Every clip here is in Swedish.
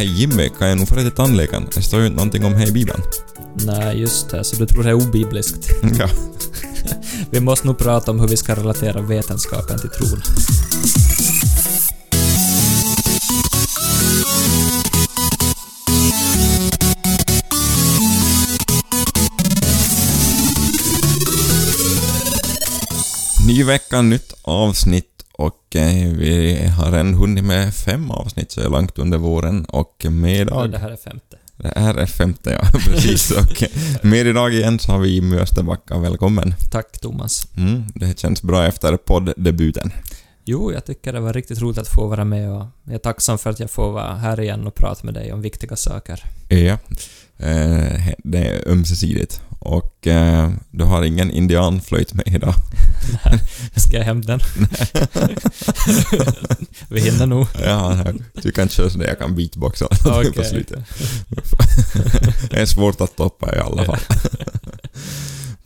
Hej Jimmy, kan jag nog få till tandläkaren? Det står ju inte någonting om det i Bibeln. Nej, just det. Så du tror det är obibliskt. Ja. Vi måste nog prata om hur vi ska relatera vetenskapen till tron. Ny vecka, nytt avsnitt och eh, vi har redan hunnit med fem avsnitt så långt under våren och med idag... det här är femte. Det här är femte, ja. Precis. Och med idag igen så har vi Jimmy Österbacka. Välkommen. Tack Thomas. Mm, det känns bra efter podddebuten. Jo, jag tycker det var riktigt roligt att få vara med och jag är tacksam för att jag får vara här igen och prata med dig om viktiga saker. Ja, eh, det är ömsesidigt. Och eh, du har ingen indianflöjt med idag. Ska jag hämta den? Vi hinner nog. Ja, du kan köra så det jag kan beatboxa på slutet. Det är svårt att toppa i alla fall.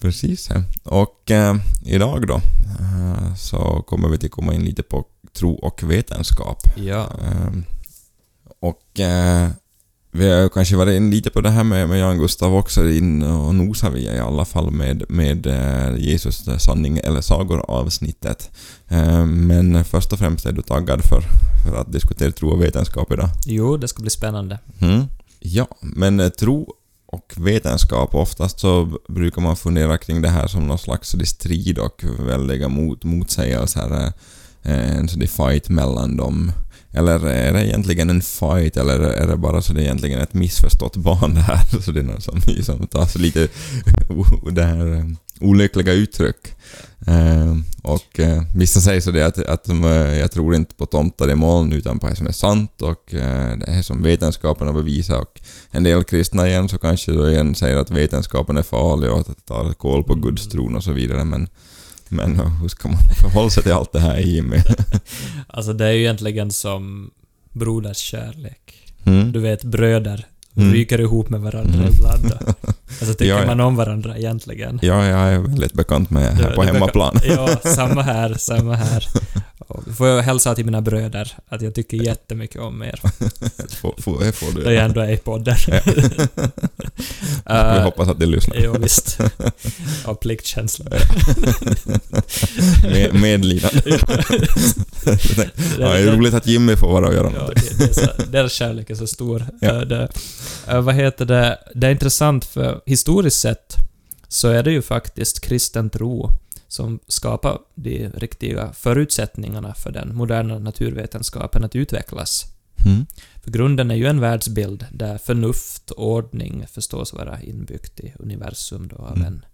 Precis. Och eh, idag då eh, så kommer vi till komma in lite på tro och vetenskap. Ja. Eh, och eh, vi har kanske varit in lite på det här med, med Jan Gustav också in och nosar vi i alla fall med, med eh, Jesus eh, sanning eller sagor avsnittet. Eh, men först och främst är du taggad för, för att diskutera tro och vetenskap idag? Jo, det ska bli spännande. Mm. Ja, men tro och vetenskap, oftast så brukar man fundera kring det här som någon slags strid och väldiga mot, motsägelser. Eh, en sån fight mellan dem. Eller är det egentligen en fight eller är det bara så det är egentligen ett missförstått barn det här? Så det är någon som, som tar sig lite det här eh, olyckliga uttryck. Eh, och vissa säger så det att, att de, jag tror inte på tomtar i moln utan på det som är sant och det är som vetenskapen har bevisat och en del kristna igen så kanske då igen säger att vetenskapen är farlig och att det tar koll på Guds tron och så vidare men men eh, hur ska man förhålla sig till allt det här Jimmy? Alltså det är ju egentligen som broders kärlek. Mm? Du vet, bröder Mm. ryker ihop med varandra Mm. ibland. Alltså tycker Ja, ja. man om varandra egentligen? Ja, jag är väldigt bekant med här Du- på du hemmaplan. Ja, samma här, samma här. Och får jag hälsa till mina bröder att jag tycker jättemycket om er. Får, får, får du. Då jag ändå är i podden. Vi Uh, hoppas att de lyssnar. jo, visst. Av pliktkänsla. Med, medlidande. ja, det är roligt att Jimmy får vara och göra Ja, det, det är så, deras kärlek är så stor. Ja. Eh, Det, eh, vad heter det? Det är intressant för historiskt sett så är det ju faktiskt kristen tro som skapar de riktiga förutsättningarna för den moderna naturvetenskapen att utvecklas. Mm. För grunden är ju en världsbild där förnuft och ordning förstås vara inbyggt i universum då av Mm. en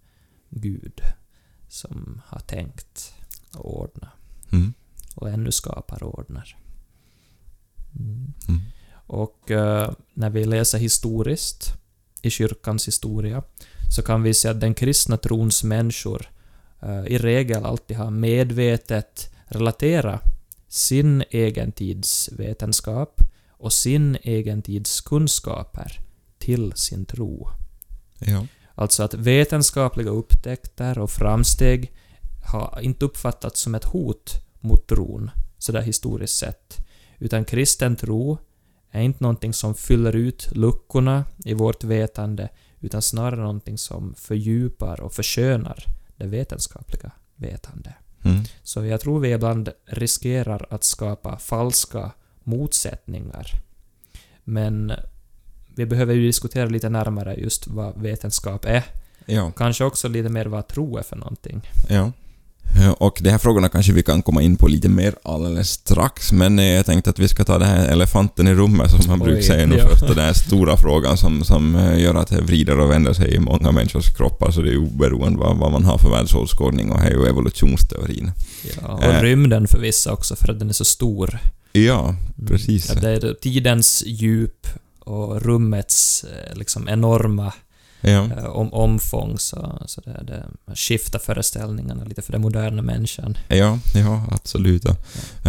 gud som har tänkt och ordna Mm. och ännu skapar och ordnar. Mm. Mm. Och eh, när vi läser historiskt i kyrkans historia så kan vi se att den kristna trons människor eh, i regel alltid har medvetet relaterat sin egen tids vetenskap och sin egen tids kunskaper till sin tro. Ja. Alltså att vetenskapliga upptäckter och framsteg har inte uppfattats som ett hot mot tron, sådär historiskt sett. Utan kristen tro är inte någonting som fyller ut luckorna i vårt vetande, utan snarare någonting som fördjupar och förskönar det vetenskapliga vetande. Mm. Så jag tror vi ibland riskerar att skapa falska motsättningar. Men vi behöver ju diskutera lite närmare just vad vetenskap är. Ja. Kanske också lite mer vad tro är för någonting. ja. Ja, Och de här frågorna kanske vi kan komma in på lite mer alldeles strax, men eh, jag tänkte att vi ska ta den här elefanten i rummet som man brukar säga nu ja. först, den här stora frågan som, som eh, gör att det vrider och vänder sig i många människors kroppar, så det är oberoende vad, vad man har för världsåskådning och det är ju evolutionsteorin. Ja, och Eh. rymden för vissa också, för att den är så stor. Ja, Mm. Precis. Ja, det är tidens djup och rummets eh, liksom enorma ja. eh, om, omfång, så, så det, det skiftar föreställningarna lite för den moderna människan. Ja, ja absolut. Ja.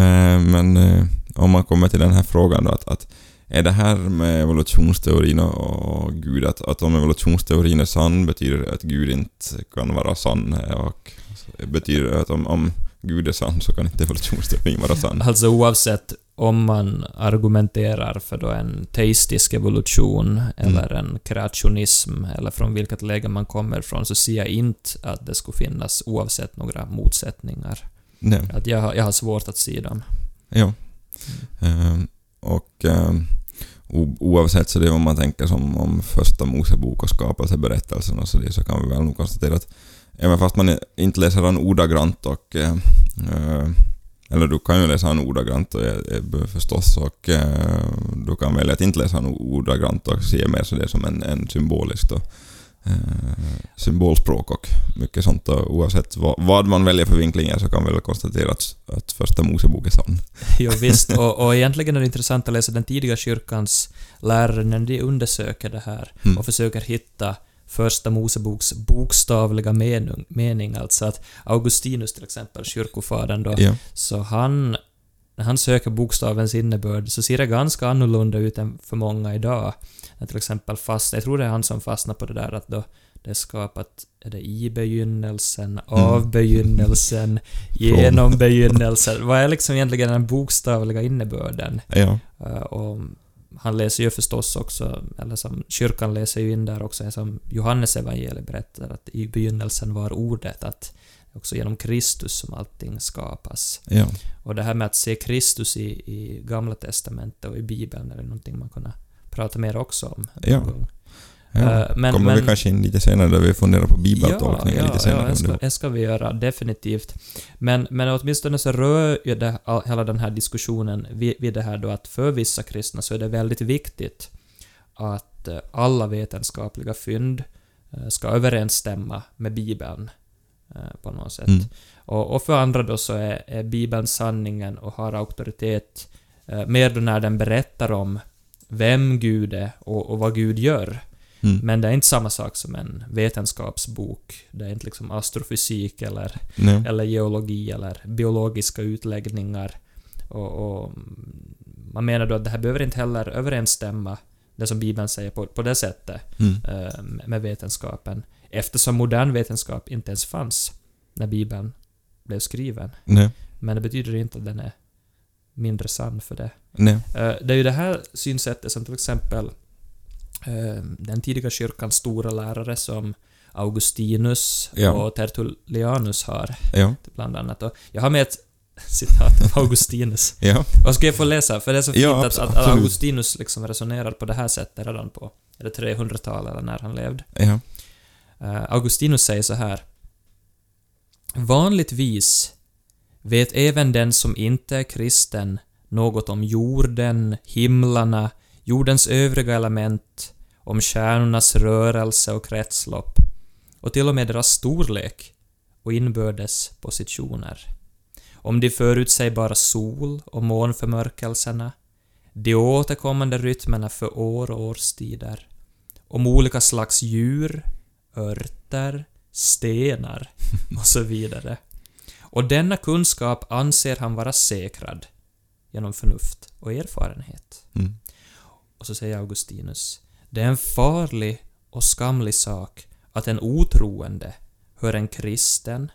Eh, Men eh, om man kommer till den här frågan då att, att är det här med evolutionsteorin och, och Gud, att, att om evolutionsteorin är sann betyder det att Gud inte kan vara sann och betyder det att om, om Gud är sann så kan inte evolutionsteorin vara sann? Alltså oavsett om man argumenterar för då en teistisk evolution eller en kreationism eller från vilket läge man kommer ifrån så ser jag inte att det skulle finnas oavsett några motsättningar. Nej. Att jag, jag har svårt att se dem. Ja. Ehm, och o- oavsett så det vad man tänker som om första Mosebok och skapelseberättelsen och så det så kan vi väl nog konstatera att även fast man inte läser den ordagrant och eh, eller du kan ju läsa den ordagrant och, förstås och eh, du kan välja att inte läsa den ordagrant och se mer så det som en, en symbolisk då, eh, symbolspråk och mycket sånt och oavsett vad, vad man väljer för vinklingar så kan vi väl konstatera att, att första Mosebok är sann. Jo, visst. Och, och egentligen är det intressant att läsa den tidiga kyrkans lärare när de undersöker det här Mm. och försöker hitta första Moseboks bokstavliga mening, mening. Alltså att Augustinus till exempel, kyrkofadern då, Ja. så han, när han söker bokstavens innebörd så ser det ganska annorlunda ut än för många idag. När till exempel fast, jag tror det är han som fastnar på det där att då det är skapat, är det i begynnelsen, av begynnelsen, genom begynnelsen. Vad är liksom egentligen den bokstavliga innebörden? Ja. Eh, och han läser ju förstås också, eller som kyrkan läser ju in där också, som Johannes evangeliet berättar att i begynnelsen var ordet, att också genom Kristus som allting skapas. Ja. Och det här med att se Kristus i, i Gamla Testamentet och i Bibeln är någonting man kunna prata mer också om. Ja. gång. Ja. Eh, men- Kommer vi men- kanske in lite senare där vi funderar på bibeltolkningen lite senare. Ja, det ska, det ska vi göra, definitivt. Men, men åtminstone så rör ju det, hela den här diskussionen vid, vid det här då att för vissa kristna så är det väldigt viktigt att eh, alla vetenskapliga fynd eh, ska överensstämma med Bibeln på något sätt. Mm. Och, och för andra då så är, är Bibeln sanningen och har auktoritet mer då när den berättar om vem Gud är och, och vad Gud gör. Mm. Men det är inte samma sak som en vetenskapsbok. Det är inte liksom astrofysik eller, Nej. eller geologi eller biologiska utläggningar. Och, och man menar då att det här behöver inte heller överensstämma, det som Bibeln säger, på, på det sättet Mm. eh, med vetenskapen. Eftersom modern vetenskap inte ens fanns när Bibeln blev skriven. Nej. Men det betyder inte att den är mindre sann för det. Nej. Eh, Det är ju det här synsättet som till exempel den tidiga kyrkans stora lärare som Augustinus Ja. och Tertullianus har, Ja. bland annat. Och jag har med ett citat av Augustinus. Ja. Vad ska jag få läsa? För det är så fint Ja, att, att. Augustinus liksom resonerar på det här sättet redan på är det 300-talet eller när han levde. Ja. Eh, Augustinus säger så här. Vanligtvis vet även den som inte är kristen något om jorden, himlarna, jordens övriga element, om stjärnornas rörelse och kretslopp, och till och med deras storlek och inbördes positioner. Om de förutsägbara sol och månförmörkelserna, de återkommande rytmerna för år och årstider, om olika slags djur, örter, stenar och så vidare. Och denna kunskap anser han vara säkrad genom förnuft och erfarenhet. Mm. Och så säger Augustinus, det är en farlig och skamlig sak att en otroende hör en kristen,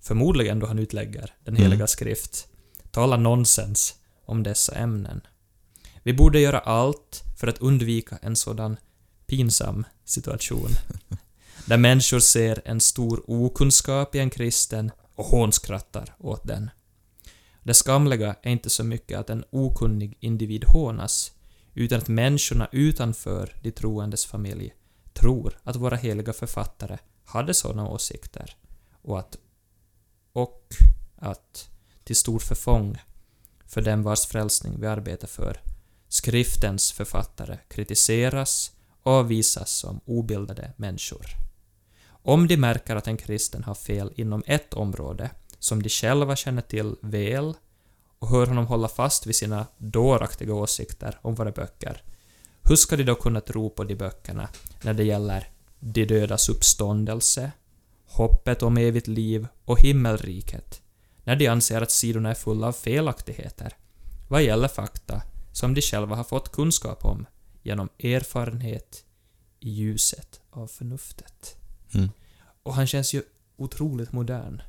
förmodligen då han utlägger den Mm. heliga skrift, tala nonsens om dessa ämnen. Vi borde göra allt för att undvika en sådan pinsam situation. Där människor ser en stor okunskap i en kristen och hånskrattar åt den. Det skamliga är inte så mycket att en okunnig individ hånas, utan att människorna utanför de troendes familj tror att våra heliga författare hade sådana åsikter och att, och att till stor förfång för den vars frälsning vi arbetar för, skriftens författare kritiseras och avvisas som obildade människor. Om de märker att en kristen har fel inom ett område som de själva känner till väl och hör honom hålla fast vid sina dåraktiga åsikter om våra böcker, hur ska de då kunna tro på de böckerna när det gäller de dödas uppståndelse, hoppet om evigt liv och himmelriket, när de anser att sidorna är fulla av felaktigheter, vad gäller fakta som de själva har fått kunskap om genom erfarenhet i ljuset av förnuftet. Mm. Och han känns ju otroligt modern,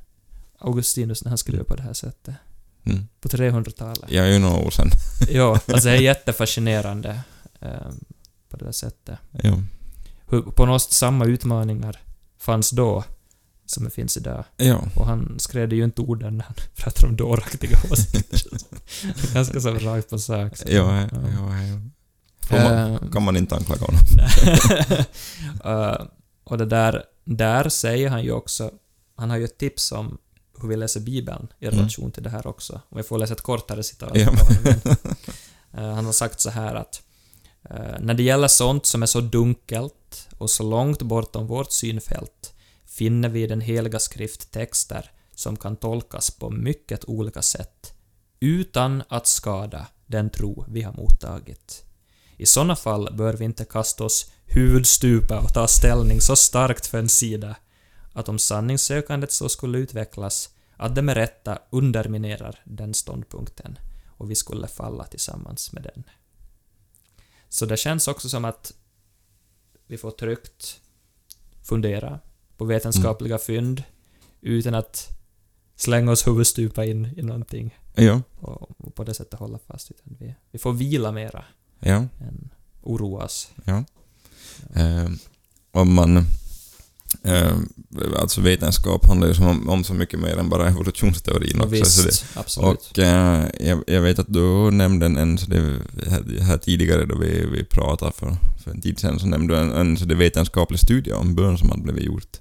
Augustinus, när han skriver på det här sättet. Mm. på 300-talet. Jag är ju några år sedan. Ja, alltså det är jättefascinerande eh, på det där sättet. Ja. Hur, på något sätt samma utmaningar fanns då som det finns idag. Ja. Och han skrev ju inte orden när han pratade om dåraktiga åsikter. Ganska så rakt på sak. så. Ja, ja, ja. Får man, Eh, kan man inte anklaga honom. Eh, och det där, där säger han ju också, han har ju ett tips om hur vi läser Bibeln i Mm. relation till det här också. Om vi får läsa ett kortare citat Ja. Eh, Han har sagt så här att eh, när det gäller sånt som är så dunkelt och så långt bortom vårt synfält finner vi i den heliga skrift texter som kan tolkas på mycket olika sätt utan att skada den tro vi har mottagit. I sådana fall bör vi inte kasta oss huvudstupa och ta ställning så starkt för en sida att om sanningssökandet så skulle utvecklas att det med rätta underminerar den ståndpunkten och vi skulle falla tillsammans med den. Så det känns också som att vi får tryggt fundera på vetenskapliga fynd utan att slänga oss huvudstupa in i någonting Ja. och, och på det sättet hålla fast. Utan vi, vi får vila mera Ja. än oroas. Ja. Eh, om man... Eh, alltså vetenskap handlar ju om, om så mycket mer än bara evolutionsteorin Och också. Så det, visst, absolut. och eh, jag, jag vet att du nämnde en, så det, här, tidigare då vi, vi pratade för, för en tid sedan så nämnde du en, en så det vetenskaplig studie om bön som hade blivit gjort.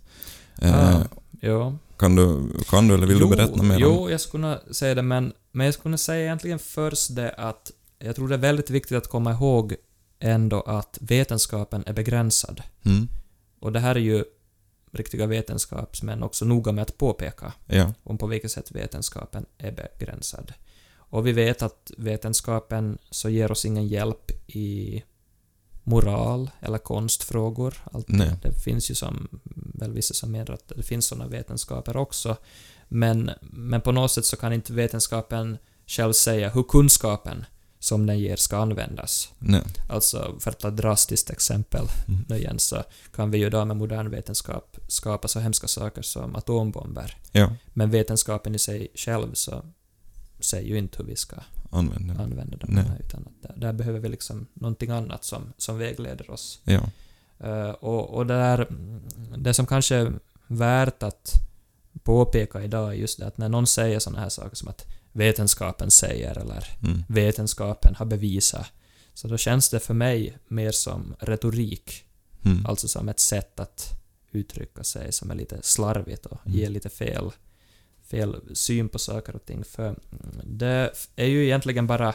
Eh, ah, ja. kan, du, kan du eller vill jo, du berätta mer om Jo, jag skulle kunna säga det, men, men jag skulle kunna säga egentligen först det att jag tror det är väldigt viktigt att komma ihåg ändå att vetenskapen är begränsad. Mm, Och det här är ju riktiga vetenskapsmän också noga med att påpeka ja. om på vilket sätt vetenskapen är begränsad. Och vi vet att vetenskapen så ger oss ingen hjälp i moral eller konstfrågor. Allt Nej. det finns ju som, väl vissa som menar att det finns sådana vetenskaper också. Men, men på något sätt så kan inte vetenskapen själv säga hur kunskapen som den ger ska användas. Nej. Alltså, för att ta ett drastiskt exempel Mm. nu igen, så kan vi ju idag med modern vetenskap skapa så hemska saker som atombomber. Ja, Men vetenskapen i sig själv så säger ju inte hur vi ska använd den. använda dem. Nej. Utan att där, där behöver vi liksom någonting annat som, som vägleder oss. Ja. Eh, och, och där, det som kanske är värt att påpeka idag är just det att när någon säger sådana här saker som att vetenskapen säger eller Mm. vetenskapen har bevisat, så då känns det för mig mer som retorik, Mm. alltså som ett sätt att uttrycka sig som är lite slarvigt och Mm. ger lite fel, fel syn på saker och ting. För det är ju egentligen bara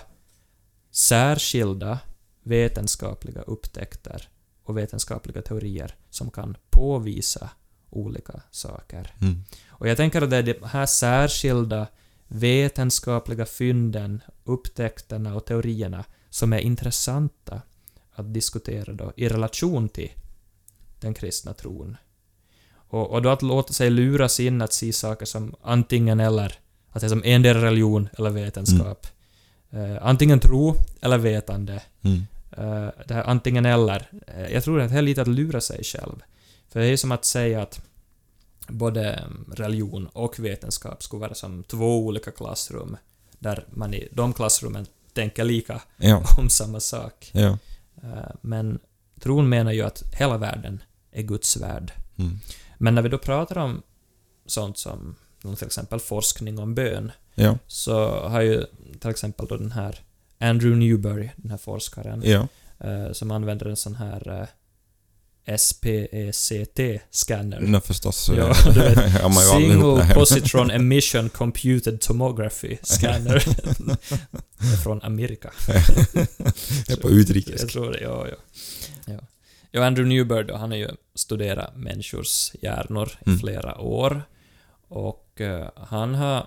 särskilda vetenskapliga upptäckter och vetenskapliga teorier som kan påvisa olika saker. Mm. Och jag tänker att det är de här särskilda vetenskapliga fynden, upptäckterna och teorierna som är intressanta att diskutera då i relation till den kristna tron. Och, och då att låta sig luras in att se saker som antingen eller, att det är som endera religion eller vetenskap. Eh, antingen tro eller vetande. Mm. Eh, det här antingen eller. Eh, jag tror att det är lite att lura sig själv. För det är som att säga att både mm, religion och vetenskap skulle vara som två olika klassrum, där man i de klassrummen tänker lika Ja. om samma sak. Ja. Eh, Men tron menar ju att hela världen är Guds värld. Mm. Men när vi då pratar om sånt som till exempel forskning om bön, Ja. så har ju till exempel då den här Andrew Newberry, den här forskaren, eh, som använder en sån här eh, SPECT-scanner. Nej, förstås. Ja, du vet, det Single. Positron Emission Computed Tomography Scanner. Från Amerika. Det är på utrikes. Jag tror det, ja, ja. ja. Ja, Andrew Newberg då, han har ju studerat människors hjärnor i Mm. flera år. Och eh, han har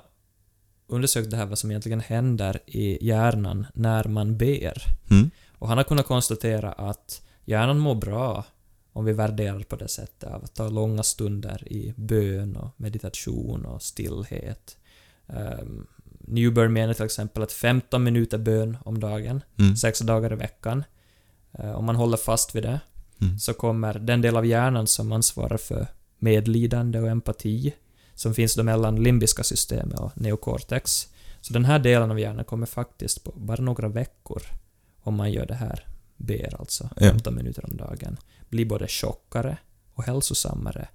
undersökt det här vad som egentligen händer i hjärnan när man ber. Mm. Och han har kunnat konstatera att hjärnan mår bra om vi värderar på det sättet av att ta långa stunder i bön och meditation och stillhet. Um, Newberg menar till exempel att 15 minuter bön om dagen, Mm. sex dagar i veckan, eh, om man håller fast vid det, Mm. så kommer den del av hjärnan som ansvarar för medlidande och empati, som finns då mellan limbiska systemet och neocortex, Så den här delen av hjärnan kommer faktiskt på bara några veckor, om man gör det här, ber alltså, Ja. 15 minuter om dagen, bli både tjockare och hälsosammare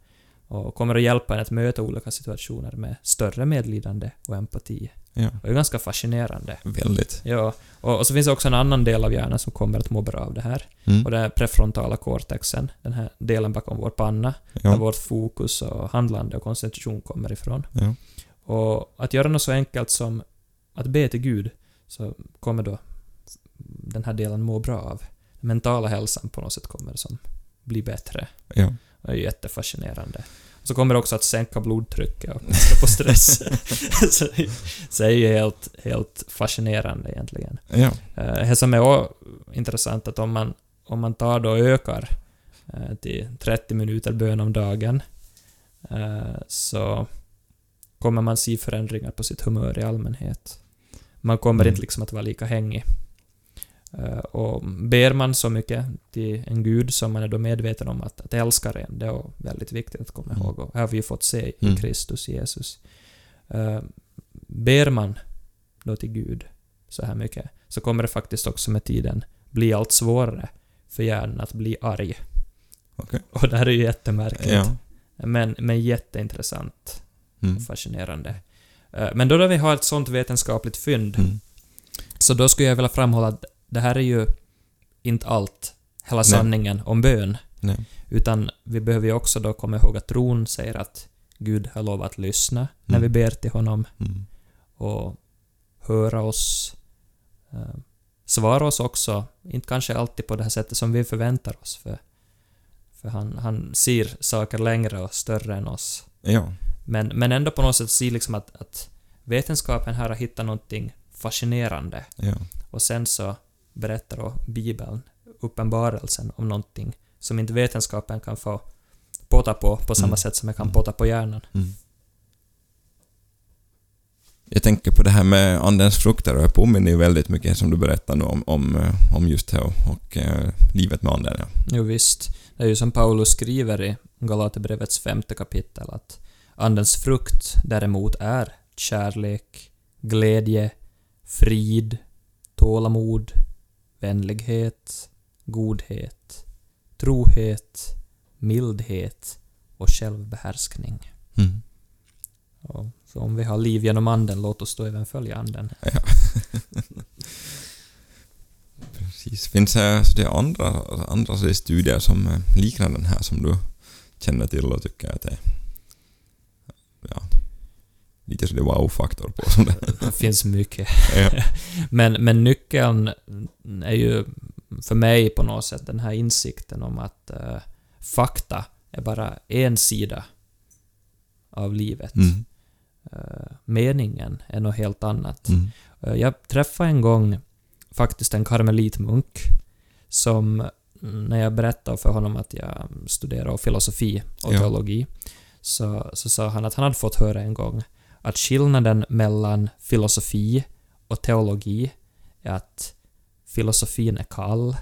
och kommer att hjälpa en att möta olika situationer med större medlidande och empati. Ja. Det är ganska fascinerande. Väldigt. Ja, och, och så finns det också en annan del av hjärnan som kommer att må bra av det här. Mm. Och det är prefrontala cortexen, den här delen bakom vår panna, där Ja. vårt fokus och handlande och koncentration kommer ifrån. Ja. Och att göra något så enkelt som att be till Gud, så kommer då den här delen må bra av. Mentala hälsan på något sätt kommer som bli bättre. Ja. Det är jättefascinerande. Och så kommer det också att sänka blodtrycket och minska på stress. så, så det är ju helt, helt fascinerande egentligen. Ja. Eh, Det som är också intressant att om man, om man tar då och ökar eh, till 30 minuter bön om dagen eh, så kommer man se förändringar på sitt humör i allmänhet. Man kommer Mm. inte liksom att vara lika hängig. Eh, Och ber man så mycket till en gud som man är då medveten om att, att älskar en, det är väldigt viktigt att komma Mm. ihåg. Och det har vi ju fått se i Mm. Kristus Jesus. Eh, Ber man då till Gud så här mycket, så kommer det faktiskt också med tiden bli allt svårare för hjärnan att bli arg. Okej. Och det här är ju jättemärkligt. Ja. Men, men jätteintressant Mm. och fascinerande. Eh, Men då när vi har ett sånt vetenskapligt fynd, Mm. så då skulle jag vilja framhålla att det här är ju inte allt, hela Nej. sanningen om bön. Nej. Utan vi behöver ju också då komma ihåg att tron säger att Gud har lovat att lyssna när Mm. vi ber till honom Mm. och höra oss, eh, svara oss också, inte kanske alltid på det här sättet som vi förväntar oss, för, för han, han ser saker längre och större än oss. Ja. Men, men ändå på något sätt se liksom att, att vetenskapen här har hittat någonting fascinerande Ja. och sen så berättar då Bibeln, uppenbarelsen, om någonting som inte vetenskapen kan få potta på på samma Mm. sätt som jag kan Mm. potta på hjärnan. Mm. Jag tänker på det här med andens frukter och jag påminner ju väldigt mycket som du berättar nu om, om, eh, om just det och, och eh, livet med anden. Ja. Jo visst. Det är ju som Paulus skriver i Galaterbrevets femte kapitel att Andens frukt däremot är kärlek, glädje, frid, tålamod, vänlighet, godhet, trohet, mildhet och självbehärskning. Mm. Och så om vi har liv genom Anden, låt oss då även följa Anden. Ja. Precis. Finns det så det är andra, andra studier som eh, liknar den här som du känner till och tycker att det är lite så det är wow-faktor på det finns mycket. ja. Men, men nyckeln är ju för mig på något sätt den här insikten om att eh, fakta är bara en sida av livet. Mm. Eh, meningen är något helt annat. Mm. Eh, jag träffade en gång faktiskt en karmelitmunk som, mm, när jag berättade för honom att jag studerar filosofi och Ja. teologi, så, så sa han att han hade fått höra en gång att skillnaden mellan filosofi och teologi är att filosofin är kall,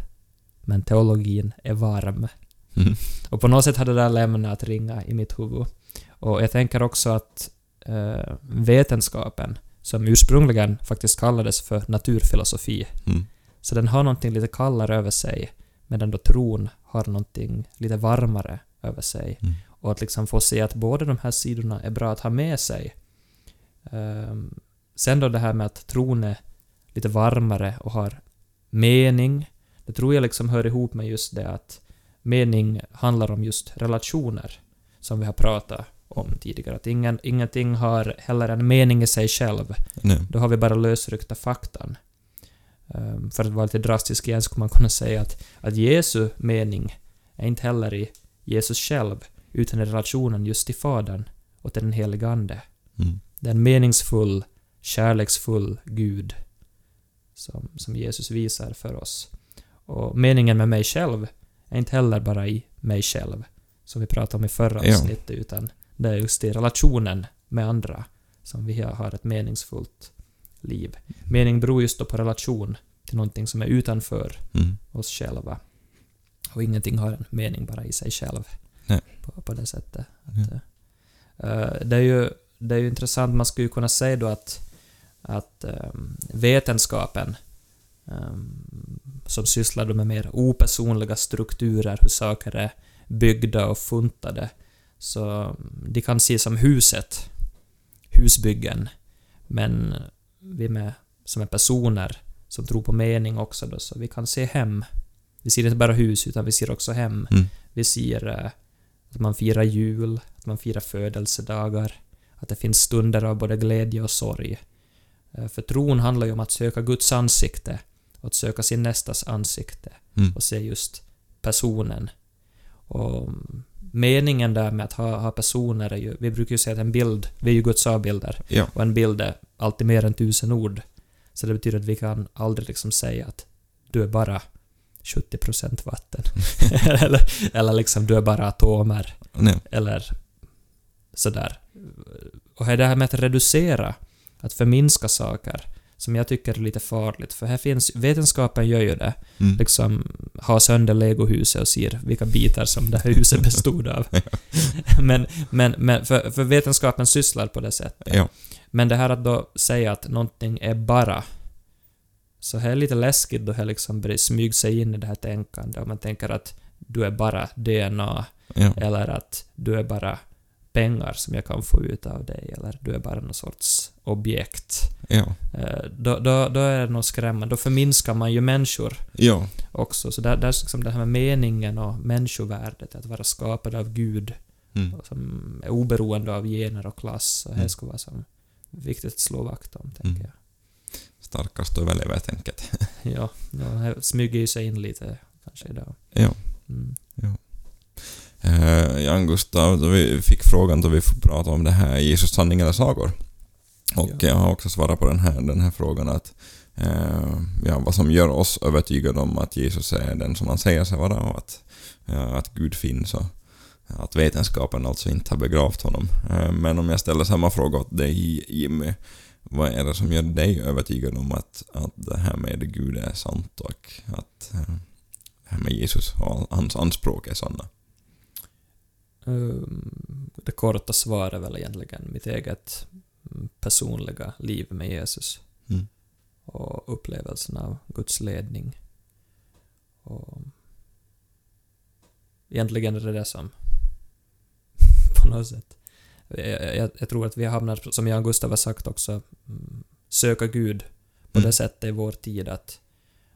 men teologin är varm. Mm. Och på något sätt hade det där lämnat att ringa i mitt huvud. Och jag tänker också att eh, vetenskapen, som ursprungligen faktiskt kallades för naturfilosofi, Mm. så den har någonting lite kallare över sig, medan då tron har någonting lite varmare över sig. Mm. Och att liksom få se att båda de här sidorna är bra att ha med sig. Ehm, sen då det här med att tron är lite varmare och har mening, det tror jag liksom hör ihop med just det att mening handlar om just relationer, som vi har pratat om tidigare. Att ingen, ingenting har heller en mening i sig själv. Nej. Då har vi bara lösryckta faktan. Ehm, för att vara lite drastisk igen skulle man kunna säga att, att Jesu mening är inte heller i Jesus själv, utan i relationen just till Fadern och till den helige Ande. Mm. Det är en meningsfull, kärleksfull Gud som, som Jesus visar för oss. Och meningen med mig själv är inte heller bara i mig själv, som vi pratade om i förra Ja. avsnittet, utan det är just i relationen med andra som vi har ett meningsfullt liv. Mening beror just då på relation till någonting som är utanför Mm. oss själva. Och ingenting har en mening bara i sig själv. Nej. På, på det sättet. Att, eh, det, är ju, det är ju intressant, man skulle ju kunna säga då att att ehm, vetenskapen ehm, som sysslar med mer opersonliga strukturer, hur saker är byggda och funtade, så de kan se som huset, husbyggen, men vi med, som är personer som tror på mening också då, så vi kan se hem. Vi ser inte bara hus, utan vi ser också hem. Mm. Vi ser eh, att man firar jul, att man firar födelsedagar, att det finns stunder av både glädje och sorg. Eh, För tron handlar ju om att söka Guds ansikte och att söka sin nästas ansikte Mm. och se just personen. Och mm, meningen där med att ha, ha personer är ju, vi brukar ju säga att en bild, vi är ju Guds avbilder, Ja. och en bild är alltid mer än tusen ord. Så det betyder att vi kan aldrig liksom säga att du är bara 70% vatten. eller, eller liksom du är bara atomer. Nej. Eller sådär. Och det här med att reducera, att förminska saker, som jag tycker är lite farligt, för här finns, vetenskapen gör ju det, Mm. liksom ha sönder legohuset och ser vilka bitar som det här huset bestod av. men, men, men för, för vetenskapen sysslar på det sättet. Ja. Men det här att då säga att någonting är bara, så här är lite läskigt då det liksom börjar smyga sig in i det här tänkandet. Om man tänker att du är bara DNA, Ja. eller att du är bara pengar som jag kan få ut av dig, eller du är bara någon sorts objekt. Ja. Eh, Då, då, då är det nog skrämmande. Då förminskar man ju människor Ja. också. Så där, där är liksom det här med meningen och människovärdet, att vara skapad av Gud, Mm. som är oberoende av gener och klass. Och det Mm. skulle vara som viktigt att slå vakt om, Mm. tänker Starkast överlever enkelt. jag. Ja, ja, det smyger ju sig in lite kanske idag. Ja. Mm. Eh, Jan Gustav, då vi fick frågan då vi får prata om det här Jesus sanning eller sagor. Och Ja. jag har också svarat på den här, den här frågan att eh, ja, vad som gör oss övertygade om att Jesus är den som han säger sig vara och att, ja, att Gud finns och att vetenskapen alltså inte har begravt honom. Eh, men om jag ställer samma fråga åt dig Jimmy, vad är det som gör dig övertygad om att, att det här med Gud är sant och att eh, det här med Jesus och hans anspråk är sanna? Um, Det korta svaret är väl egentligen mitt eget mm, personliga liv med Jesus. Mm. Och upplevelsen av Guds ledning. Och egentligen är det det som på något sätt. Jag, jag, jag tror att vi hamnar, som Jan Gustav har sagt också, mm, söka Gud på Mm. det sättet i vår tid att,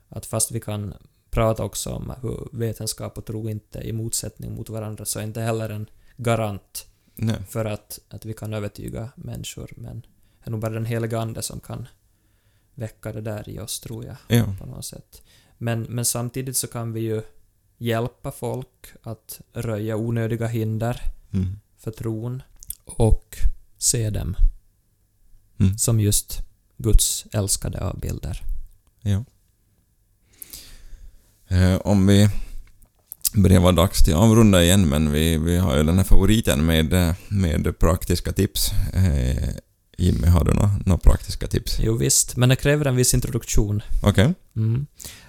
att fast vi kan prata också om hur vetenskap och tro inte är i motsättning mot varandra så är inte heller en garant Nej. för att, att vi kan övertyga människor, men det är nog bara den heliga Ande som kan väcka det där i oss, tror jag, Ja. på något sätt. Men, men samtidigt så kan vi ju hjälpa folk att röja onödiga hinder Mm. för tron och se dem Mm. som just Guds älskade avbilder. Ja. Eh, om vi börjar vara dags till avrunda igen, men vi, vi har ju den här favoriten med, eh, med praktiska tips. Eh, Jimmy, har du några några praktiska tips? Jo visst, men det kräver en viss introduktion. Okej. Mm.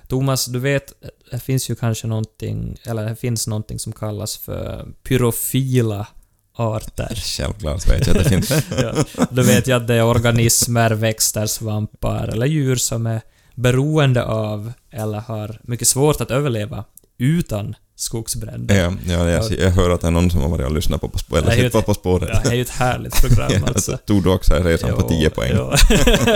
Thomas, du vet, det finns ju kanske någonting, eller det finns någonting som kallas för pyrofila arter. Självklart vet jag att det finns. ja, då vet jag att det är organismer, växter, svampar eller djur som är beroende av eller har mycket svårt att överleva utan skogsbränder. ja, ja, jag, jag hör att det är någon som har varit och lyssnat på På spåret, eller sett på spåret. Ja, det är ju ett härligt program Ja, alltså. så tog du också resan på 10 poäng. Ja,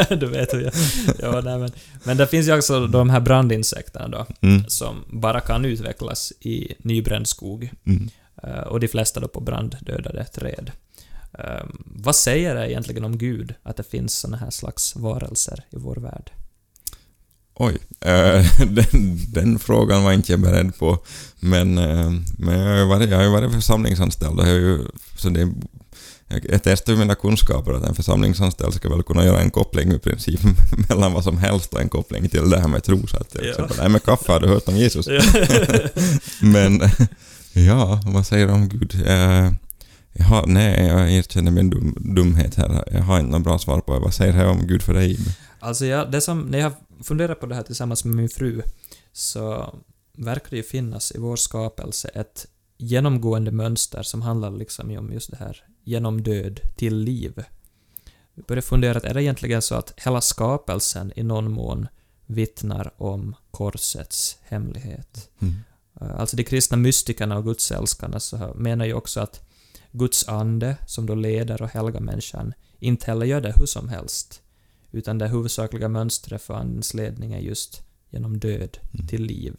du vet hur jag... Ja, nej, men, men det finns ju också de här brandinsekterna då, Mm. som bara kan utvecklas i nybränd skog. Mm. Eh, och de flesta då på branddödade träd. Eh, vad säger det egentligen om Gud, att det finns såna här slags varelser i vår värld? Oj, eh, den, den frågan var inte jag beredd på. Men, eh, men jag har ju varit, jag har varit församlingsanställd och jag ju, så det, jag, testar mina kunskaper att en församlingsanställd ska väl kunna göra en koppling i princip mellan vad som helst och en koppling till det här med tro. Så att till Ja. exempel, nej med kaffe har du hört om Jesus. Ja. Men ja, vad säger du om Gud? Eh, jag har, nej, jag erkänner min dum, dumhet här. Jag har inte något bra svar på det. Vad säger det om Gud för dig? Alltså, jag, det som, när jag funderar på det här tillsammans med min fru, så verkar det ju finnas i vår skapelse ett genomgående mönster som handlar liksom om just det här genom död till liv. Vi började fundera att är det egentligen så att hela skapelsen i någon mån vittnar om korsets hemlighet? Mm. Eh, Alltså de kristna mystikerna och gudsälskarna så menar ju också att Guds ande, som då leder och helgar människan, inte heller gör det hur som helst, utan det huvudsakliga mönstret för andens ledning är just genom död Mm. till liv.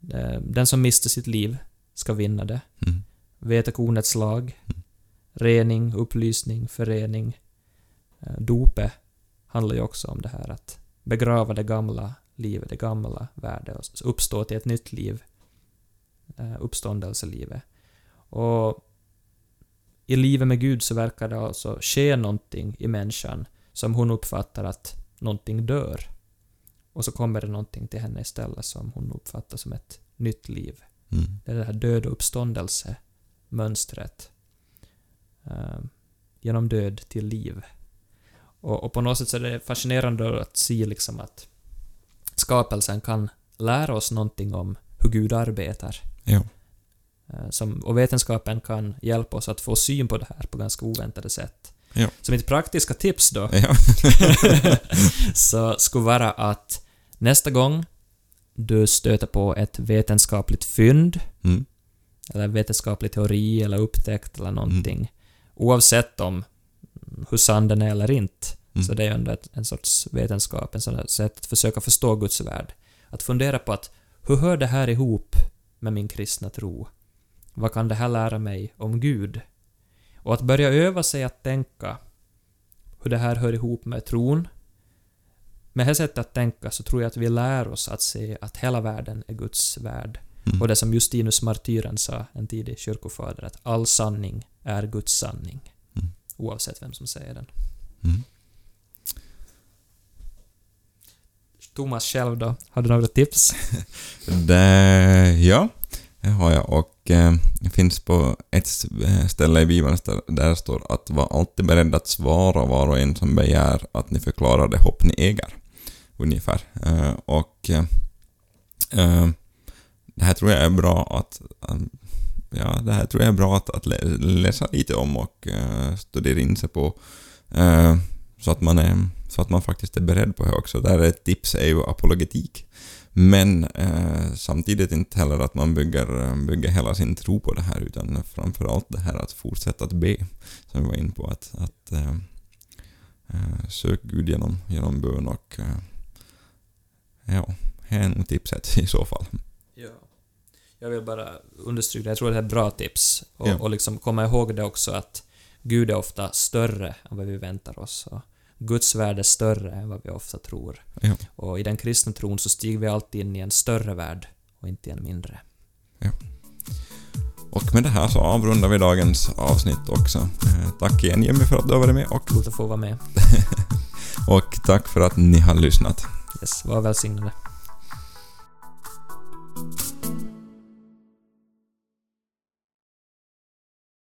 Det- den som mister sitt liv ska vinna det. Mm. Veta kornets lag, Mm. rening, upplysning, förening. Eh, Dopet handlar ju också om det här att begrava det gamla livet, det gamla värdet och uppstå till ett nytt liv. eh, Uppståndelselivet. Och i livet med Gud så verkar det alltså ske någonting i människan som hon uppfattar att någonting dör. Och så kommer det någonting till henne istället som hon uppfattar som ett nytt liv. Mm. Det är det här död och uppståndelse mönstret. Eh, genom död till liv. Och, och på något sätt så är det fascinerande att se liksom att skapelsen kan lära oss någonting om hur Gud arbetar. Ja. Eh, Som, och vetenskapen kan hjälpa oss att få syn på det här på ganska oväntade sätt. Ja. Så mitt praktiska tips då, Ja. så skulle vara att nästa gång du stöter på ett vetenskapligt fynd, Mm. eller vetenskaplig teori eller upptäckt eller någonting, oavsett om hur sann den är eller inte, Mm. så det är ju ändå en sorts vetenskap, en sån sätt att försöka förstå Guds värld. Att fundera på att hur hör det här ihop med min kristna tro? Vad kan det här lära mig om Gud? Och att börja öva sig att tänka hur det här hör ihop med tron. Med det här sättet att tänka så tror jag att vi lär oss att se att hela världen är Guds värld. Mm. Och det som Justinus martyren sa, en tidig kyrkofader, att all sanning är Guds sanning. Mm. Oavsett vem som säger den. Mm. Thomas själv då? Har du några tips? Det, ja, det har jag och eh, det finns på ett eh, ställe i Bibeln där, där det står att var alltid beredd att svara var och en som begär att ni förklarar det hopp ni äger. Ungefär. Eh, och eh, eh det här tror jag är bra att Ja, det här tror jag är bra att, att läsa lite om och eh, studera in sig på. eh, så att man är så att man faktiskt är beredd på det också. Där ett tips är ju apologetik. Men eh, samtidigt inte heller att man bygger, eh, bygger hela sin tro på det här utan framförallt det här att fortsätta att be. Som vi var in på att, att eh, eh, sök Gud genom, genom bön och eh, ja, här är nog tipset i så fall. Ja. Jag vill bara understryka, jag tror det är ett bra tips. Och, Ja. och liksom komma ihåg det också att Gud är ofta större än vad vi väntar oss. Och Guds värld är större än vad vi ofta tror. Ja. Och i den kristna tron så stiger vi alltid in i en större värld och inte i en mindre. Ja. Och med det här så avrundar vi dagens avsnitt också. Eh, tack igen Jimmy för att du har varit med och... Kul att få vara med. och tack för att ni har lyssnat. Yes, var välsignade.